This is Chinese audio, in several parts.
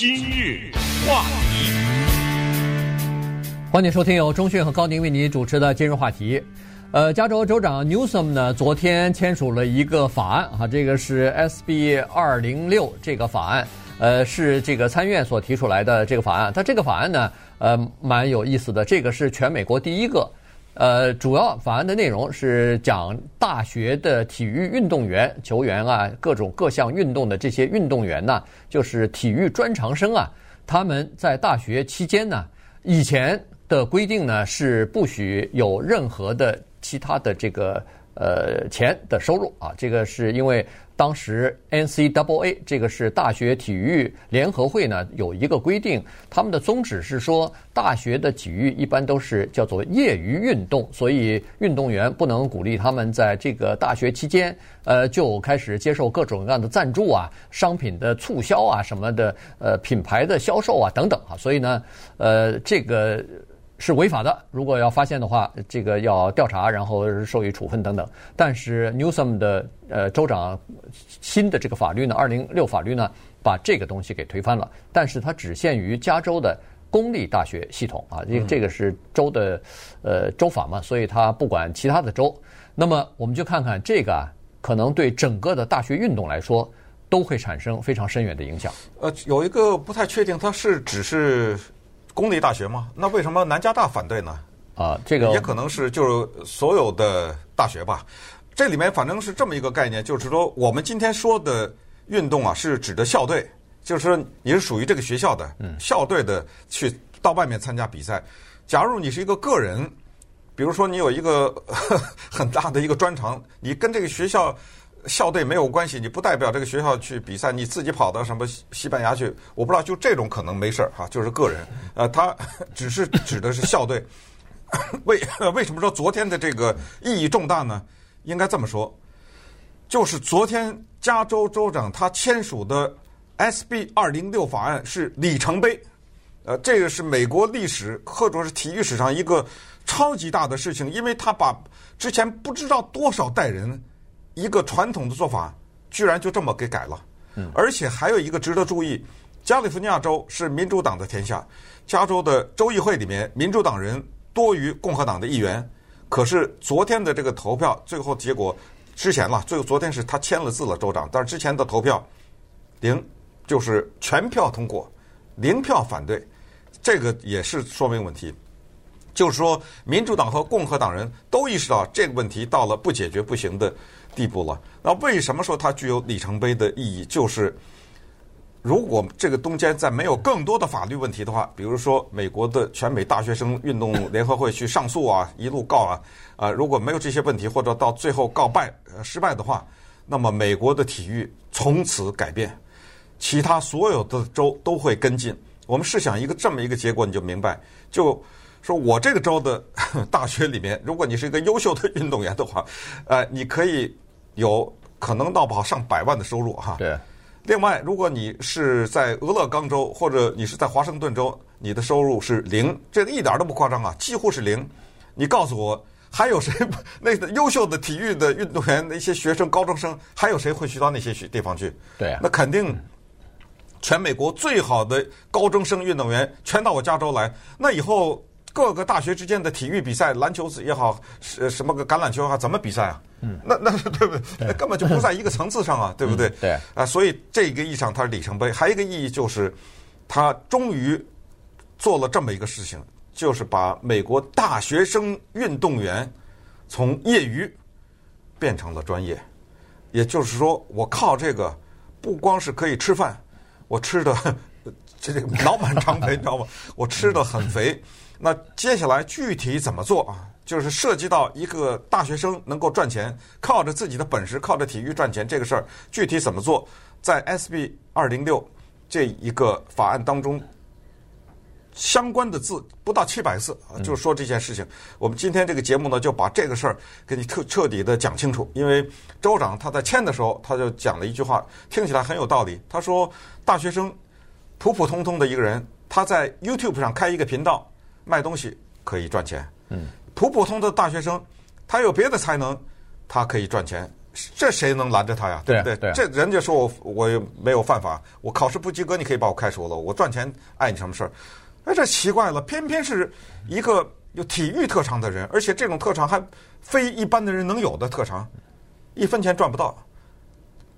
今日话题，欢迎收听由中讯和高宁为你主持的今日话题。呃，加州州长 Newsom 呢，昨天签署了一个法案啊，这个是 SB 二零六这个法案，呃，是这个参院所提出来的这个法案。它这个法案呢，呃，蛮有意思的，这个是全美国第一个。呃，主要法案的内容是讲大学的体育运动员、球员啊，各种各项运动的这些运动员呢，就是体育专长生啊，他们在大学期间呢，以前的规定呢是不许有任何的其他的这个呃钱的收入啊，这个是因为。当时 NCAA 这个是大学体育联合会呢，有一个规定，他们的宗旨是说，大学的体育一般都是叫做业余运动，所以运动员不能鼓励他们在这个大学期间，呃，就开始接受各种各样的赞助啊、商品的促销啊、什么的，呃，品牌的销售啊等等啊，所以呢，呃，这个。是违法的，如果要发现的话，这个要调查，然后受以处分等等。但是 Newsom 的呃州长新的这个法律呢，二零六法律呢，把这个东西给推翻了。但是它只限于加州的公立大学系统啊，因为这个是州的呃州法嘛，所以它不管其他的州。那么我们就看看这个啊，可能对整个的大学运动来说都会产生非常深远的影响。呃，有一个不太确定，它是只是。公立大学吗？那为什么南加大反对呢？啊，这个也可能是就是所有的大学吧。这里面反正是这么一个概念，就是说我们今天说的运动啊，是指的校队，就是说你是属于这个学校的校队的，去到外面参加比赛。假如你是一个个人，比如说你有一个 很大的一个专长，你跟这个学校。校队没有关系，你不代表这个学校去比赛，你自己跑到什么西班牙去，我不知道，就这种可能没事儿哈，就是个人，呃，他 只是 指的是校队。为为什么说昨天的这个意义重大呢？应该这么说，就是昨天加州州长他签署的 SB 二零六法案是里程碑，呃，这个是美国历史或者是体育史上一个超级大的事情，因为他把之前不知道多少代人。一个传统的做法，居然就这么给改了，而且还有一个值得注意，加利福尼亚州是民主党的天下，加州的州议会里面民主党人多于共和党的议员，可是昨天的这个投票最后结果之前了，最后昨天是他签了字了州长，但是之前的投票零，就是全票通过，零票反对，这个也是说明问题。就是说，民主党和共和党人都意识到这个问题到了不解决不行的地步了。那为什么说它具有里程碑的意义？就是如果这个中间再没有更多的法律问题的话，比如说美国的全美大学生运动联合会去上诉啊，一路告啊，啊，如果没有这些问题，或者到最后告败失败的话，那么美国的体育从此改变，其他所有的州都会跟进。我们试想一个这么一个结果，你就明白就。说我这个州的 大学里面，如果你是一个优秀的运动员的话，呃，你可以有可能闹不好上百万的收入哈。对。另外，如果你是在俄勒冈州或者你是在华盛顿州，你的收入是零，这个一点都不夸张啊，几乎是零。你告诉我，还有谁？那个优秀的体育的运动员，那些学生、高中生，还有谁会去到那些地方去？对啊。那肯定。全美国最好的高中生运动员全到我加州来，那以后。各个大学之间的体育比赛，篮球也好，是什么个橄榄球也好，怎么比赛啊？嗯，那 那对不对？那根本就不在一个层次上啊，对不对？对啊，所以这个意义上它是里程碑。还有一个意义就是，他终于做了这么一个事情，就是把美国大学生运动员从业余变成了专业。也就是说，我靠这个不光是可以吃饭，我吃的这 这个脑满肠肥，你知道吗？我吃的很肥。那接下来具体怎么做啊？就是涉及到一个大学生能够赚钱，靠着自己的本事，靠着体育赚钱这个事儿，具体怎么做？在 SB 二零六这一个法案当中，相关的字不到七百字啊，就说这件事情。我们今天这个节目呢，就把这个事儿给你彻彻底的讲清楚。因为州长他在签的时候，他就讲了一句话，听起来很有道理。他说，大学生普普通通的一个人，他在 YouTube 上开一个频道。卖东西可以赚钱，嗯，普普通的大学生，他有别的才能，他可以赚钱。这谁能拦着他呀？对不对？对啊这人家说我我没有犯法，我考试不及格，你可以把我开除了，我赚钱碍你什么事儿？哎，这奇怪了，偏偏是一个有体育特长的人，而且这种特长还非一般的人能有的特长，一分钱赚不到。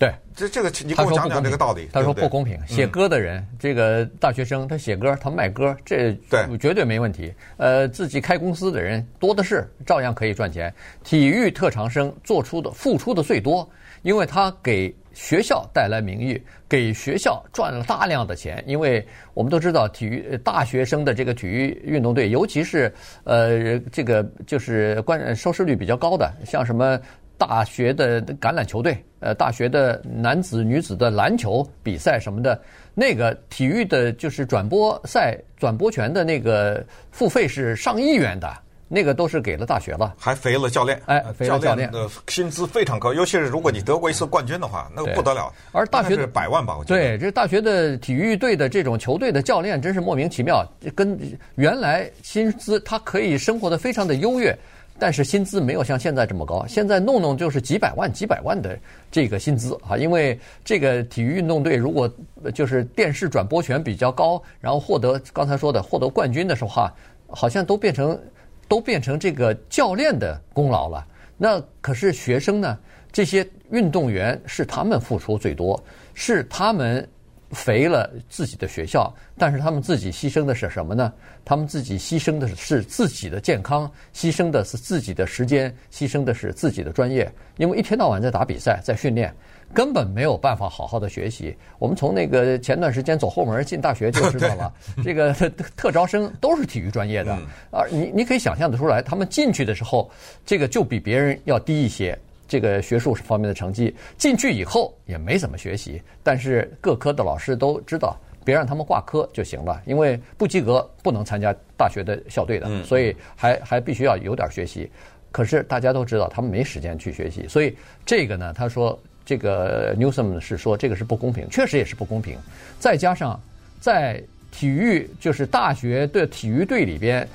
对，这这个你给我讲讲这个道理。他说不公平，写歌的人，这个大学生他写歌，他卖歌，这对绝对没问题。呃，自己开公司的人多的是，照样可以赚钱。体育特长生做出的付出的最多，因为他给学校带来名誉，给学校赚了大量的钱。因为我们都知道，体育大学生的这个体育运动队，尤其是呃这个就是关收视率比较高的，像什么。大学的橄榄球队，呃，大学的男子、女子的篮球比赛什么的，那个体育的，就是转播赛转播权的那个付费是上亿元的，那个都是给了大学了，还肥了教练，哎，肥了教练的薪资非常高，尤其是如果你得过一次冠军的话，那个不得了。而大学是百万吧，我觉得。对，这大学的体育队的这种球队的教练真是莫名其妙，跟原来薪资他可以生活的非常的优越。但是薪资没有像现在这么高，现在弄弄就是几百万、几百万的这个薪资啊！因为这个体育运动队如果就是电视转播权比较高，然后获得刚才说的获得冠军的时候哈，好像都变成都变成这个教练的功劳了。那可是学生呢？这些运动员是他们付出最多，是他们。肥了自己的学校，但是他们自己牺牲的是什么呢？他们自己牺牲的是自己的健康，牺牲的是自己的时间，牺牲的是自己的专业。因为一天到晚在打比赛，在训练，根本没有办法好好的学习。我们从那个前段时间走后门进大学就知道了，这个特特招生都是体育专业的，而你你可以想象得出来，他们进去的时候，这个就比别人要低一些。这个学术方面的成绩进去以后也没怎么学习，但是各科的老师都知道，别让他们挂科就行了，因为不及格不能参加大学的校队的，所以还还必须要有点学习。可是大家都知道，他们没时间去学习，所以这个呢，他说这个 Newsom 是说这个是不公平，确实也是不公平。再加上在体育就是大学的体育队里边。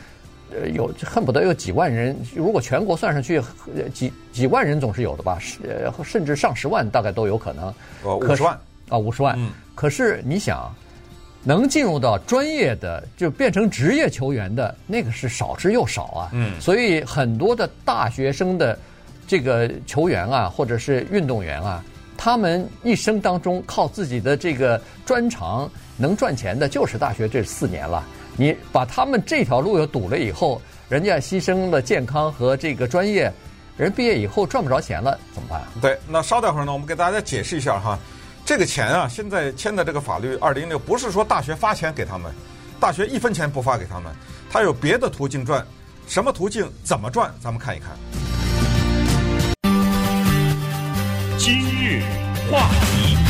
呃，有恨不得有几万人，如果全国算上去，几几万人总是有的吧？是，甚至上十万，大概都有可能。哦，五十万啊，五十万。嗯。可是你想，能进入到专业的，就变成职业球员的那个是少之又少啊。嗯。所以很多的大学生的这个球员啊，或者是运动员啊，他们一生当中靠自己的这个专长能赚钱的，就是大学这四年了。你把他们这条路又堵了以后，人家牺牲了健康和这个专业，人毕业以后赚不着钱了，怎么办？对，那稍待会儿呢，我们给大家解释一下哈，这个钱啊，现在签的这个法律二零六不是说大学发钱给他们，大学一分钱不发给他们，他有别的途径赚，什么途径怎么赚？咱们看一看。今日话题。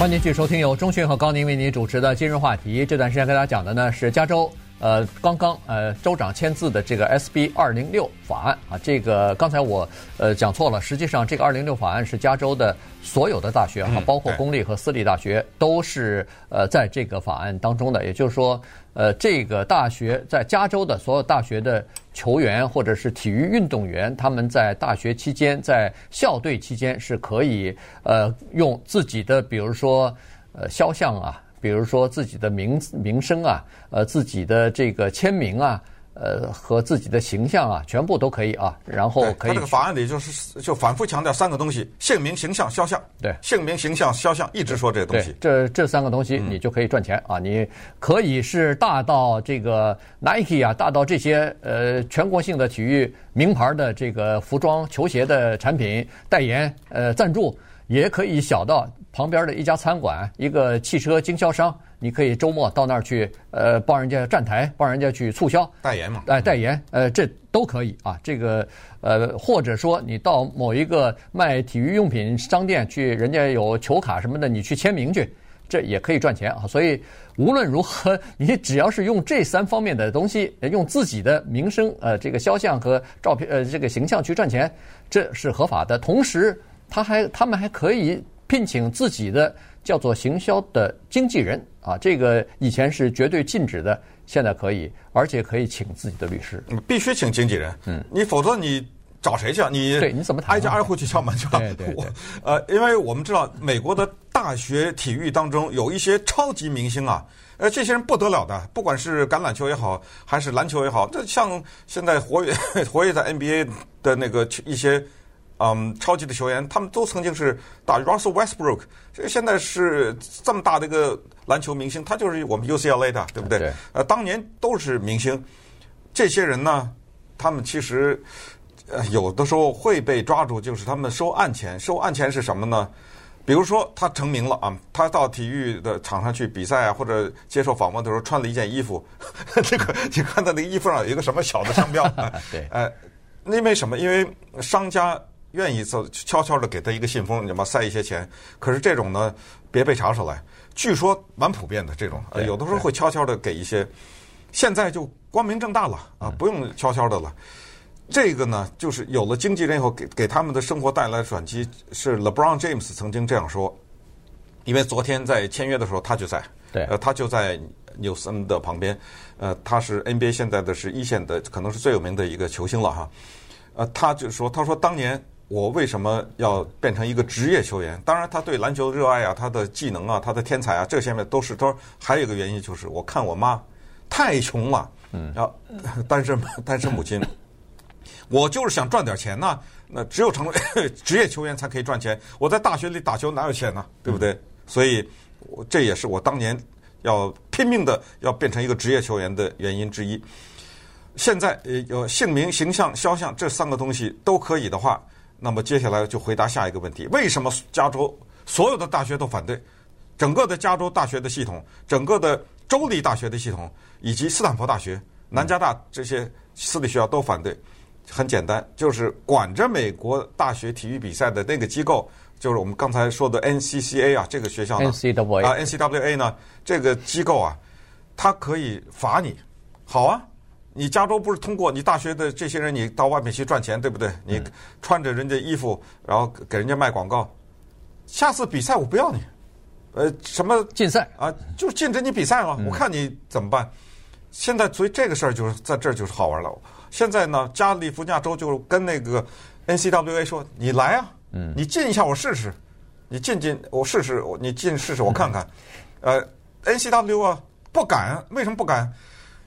欢迎继续收听由钟迅和高宁为您主持的今日话题。这段时间给大家讲的呢是加州呃刚刚呃州长签字的这个 SB 二零六法案啊。这个刚才我呃讲错了，实际上这个二零六法案是加州的所有的大学啊，包括公立和私立大学都是呃在这个法案当中的。也就是说，呃，这个大学在加州的所有大学的球员或者是体育运动员，他们在大学期间，在校队期间是可以呃用自己的，比如说呃肖像啊，比如说自己的名名声啊，呃自己的这个签名啊。呃，和自己的形象啊，全部都可以啊，然后可以。他这个法案里就是就反复强调三个东西：姓名、形象、肖像。对，姓名、形象、肖像，一直说这个东西。这这三个东西，你就可以赚钱啊！你可以是大到这个 Nike 啊，大到这些呃全国性的体育名牌的这个服装、球鞋的产品代言呃赞助，也可以小到旁边的一家餐馆、一个汽车经销商。你可以周末到那儿去，呃，帮人家站台，帮人家去促销代言嘛？哎，代言，呃，这都可以啊。这个，呃，或者说你到某一个卖体育用品商店去，人家有球卡什么的，你去签名去，这也可以赚钱啊。所以无论如何，你只要是用这三方面的东西，用自己的名声，呃，这个肖像和照片，呃，这个形象去赚钱，这是合法的。同时，他还他们还可以聘请自己的叫做行销的经纪人。啊，这个以前是绝对禁止的，现在可以，而且可以请自己的律师。必须请经纪人，嗯，你否则你找谁去啊？你对你怎么挨家挨户去敲门去吧？对对对我呃，因为我们知道美国的大学体育当中有一些超级明星啊，呃，这些人不得了的，不管是橄榄球也好，还是篮球也好，这像现在活跃 活跃在 NBA 的那个一些嗯超级的球员，他们都曾经是打 Russell Westbrook，这个现在是这么大的一个篮球明星，他就是我们 UCLA 的，对不对？对呃，当年都是明星，这些人呢，他们其实呃有的时候会被抓住，就是他们收案钱，收案钱是什么呢？比如说他成名了啊，他到体育的场上去比赛啊，或者接受访问的时候穿了一件衣服，这个你看他那个衣服上有一个什么小的商标，对呃，因为什么？因为商家愿意走悄悄的给他一个信封，你知道吗？塞一些钱。可是这种呢，别被查出来。据说蛮普遍的这种，有的时候会悄悄的给一些。现在就光明正大了啊，不用悄悄的了。这个呢，就是有了经纪人以后，给给他们的生活带来转机。是 LeBron James 曾经这样说，因为昨天在签约的时候他就在，对呃，他就在纽森的旁边，呃，他是 NBA 现在的是一线的，可能是最有名的一个球星了哈。呃，他就说，他说当年我为什么要变成一个职业球员？当然，他对篮球的热爱啊，他的技能啊，他的天才啊，这些面都是。他说还有一个原因就是，我看我妈太穷了，嗯，然后单身单身母亲。我就是想赚点钱呐、那只有成为 职业球员才可以赚钱。我在大学里打球哪有钱呢？对不对？所以，我这也是我当年要拼命的要变成一个职业球员的原因之一。现在呃有姓名、形象、肖像这三个东西都可以的话，那么接下来就回答下一个问题：为什么加州所有的大学都反对？整个的加州大学的系统，整个的州立大学的系统，以及斯坦福大学、南加大这些私立学校都反对。很简单，就是管着美国大学体育比赛的那个机构，就是我们刚才说的 NCCA 啊，这个学校呢 NCAA 啊 NCAA 呢，这个机构啊，它可以罚你。好啊，你加州不是通过你大学的这些人，你到外面去赚钱，对不对？你穿着人家衣服，然后给人家卖广告，下次比赛我不要你，呃，什么禁赛啊，就禁止你比赛嘛，我看你怎么办。现在所以这个事儿就是在这儿就是好玩了。现在呢，加利福尼亚州就跟那个 NCWA 说：“你来啊，嗯，你进一下我试试，你进进我试试，我你进试试我看看。”呃，NCAA 啊不敢，为什么不敢？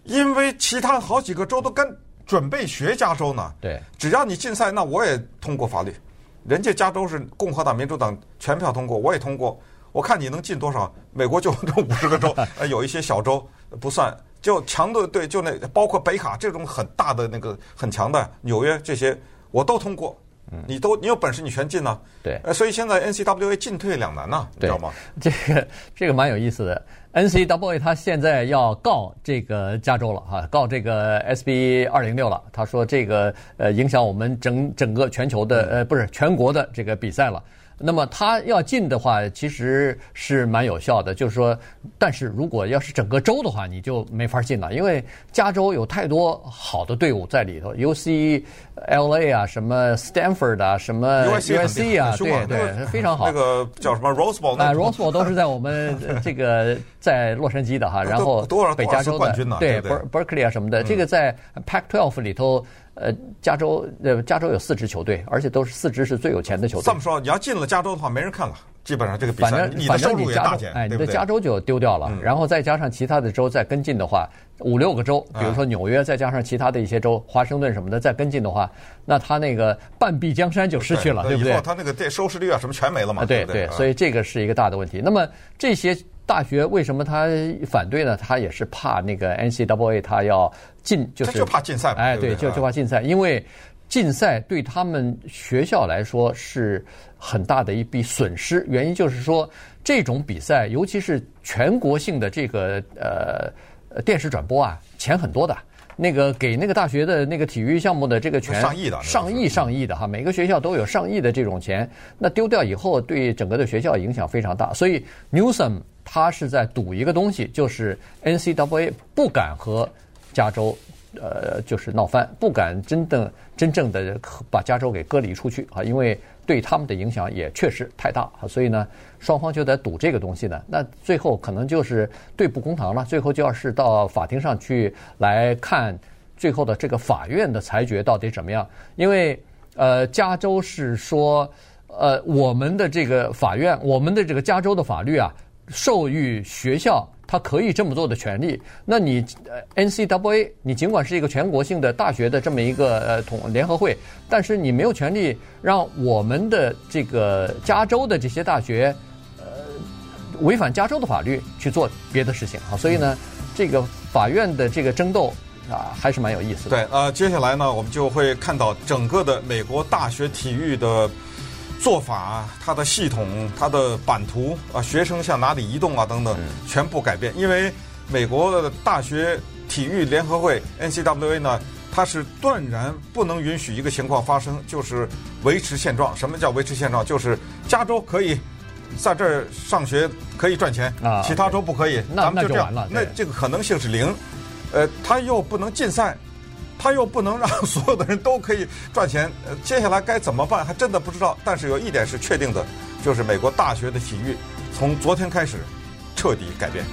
因为其他好几个州都跟准备学加州呢。对，只要你禁赛，那我也通过法律。人家加州是共和党、民主党全票通过，我也通过。我看你能进多少？美国就这五十个州，呃，有一些小州不算。就强的对，就那包括北卡这种很大的那个很强的纽约这些，我都通过。你都你有本事你全进呢？对，呃，所以现在 NCWA 进退两难呐，你知道吗？这个这个蛮有意思的。NCAA 他现在要告这个加州了哈，告这个 SB 二零六了。他说这个呃影响我们整整个全球的呃不是全国的这个比赛了。那么他要进的话，其实是蛮有效的。就是说，但是如果要是整个州的话，你就没法进了，因为加州有太多好的队伍在里头，U C，UCLA 啊，什么 Stanford 啊，什么 USC 啊，对对，非常好。那个叫什么 Rose Bowl 啊，Rose Bowl 都是在我们 这个在洛杉矶的哈，然后北加州的对 Berkeley 啊什么的，这个在 Pac-12 里头。呃，加州呃，加州有四支球队，而且都是四支是最有钱的球队。这么说，你要进了加州的话，没人看了，基本上这个比赛，反正你的收入也大减，哎，对你的加州就丢掉了，然后再加上其他的州再跟进的话，五六个州，比如说纽约，再加上其他的一些州，华盛顿什么的再跟进的话，那他那个半壁江山就失去了，对不对？以后他那个这收视率啊什么全没了嘛，对对，所以这个是一个大的问题。那么这些。大学为什么他反对呢？他也是怕那个 NCAA 他要禁，就是就怕禁赛。哎，对，就就怕禁赛，因为禁赛对他们学校来说是很大的一笔损失。原因就是说，这种比赛，尤其是全国性的这个呃电视转播啊，钱很多的。那个给那个大学的那个体育项目的这个权上亿的，上亿上亿的哈，每个学校都有上亿的这种钱，那丢掉以后对整个的学校影响非常大。所以 Newsom 他是在赌一个东西，就是 NCAA 不敢和加州呃就是闹翻，不敢真正真正的把加州给隔离出去啊，因为。对他们的影响也确实太大，所以呢，双方就在赌这个东西呢。那最后可能就是对簿公堂了，最后就要是到法庭上去来看最后的这个法院的裁决到底怎么样。因为呃，加州是说，呃，我们的这个法院，我们的这个加州的法律啊，授予学校他可以这么做的权利。那你 NCAA，你尽管是一个全国性的大学的这么一个呃统联合会，但是你没有权利让我们的这个加州的这些大学，呃，违反加州的法律去做别的事情啊。所以呢，这个法院的这个争斗。啊，还是蛮有意思的。对，呃，接下来呢，我们就会看到整个的美国大学体育的做法，它的系统、它的版图啊，学生向哪里移动啊，等等，全部改变。因为美国的大学体育联合会 NCAA 呢，它是断然不能允许一个情况发生，就是维持现状。什么叫维持现状？就是加州可以在这儿上学可以赚钱啊，其他州不可以。那咱们就这样，那就完了。那这个可能性是零。呃，他又不能禁赛，他又不能让所有的人都可以赚钱。呃，接下来该怎么办，还真的不知道。但是有一点是确定的，就是美国大学的体育从昨天开始彻底改变。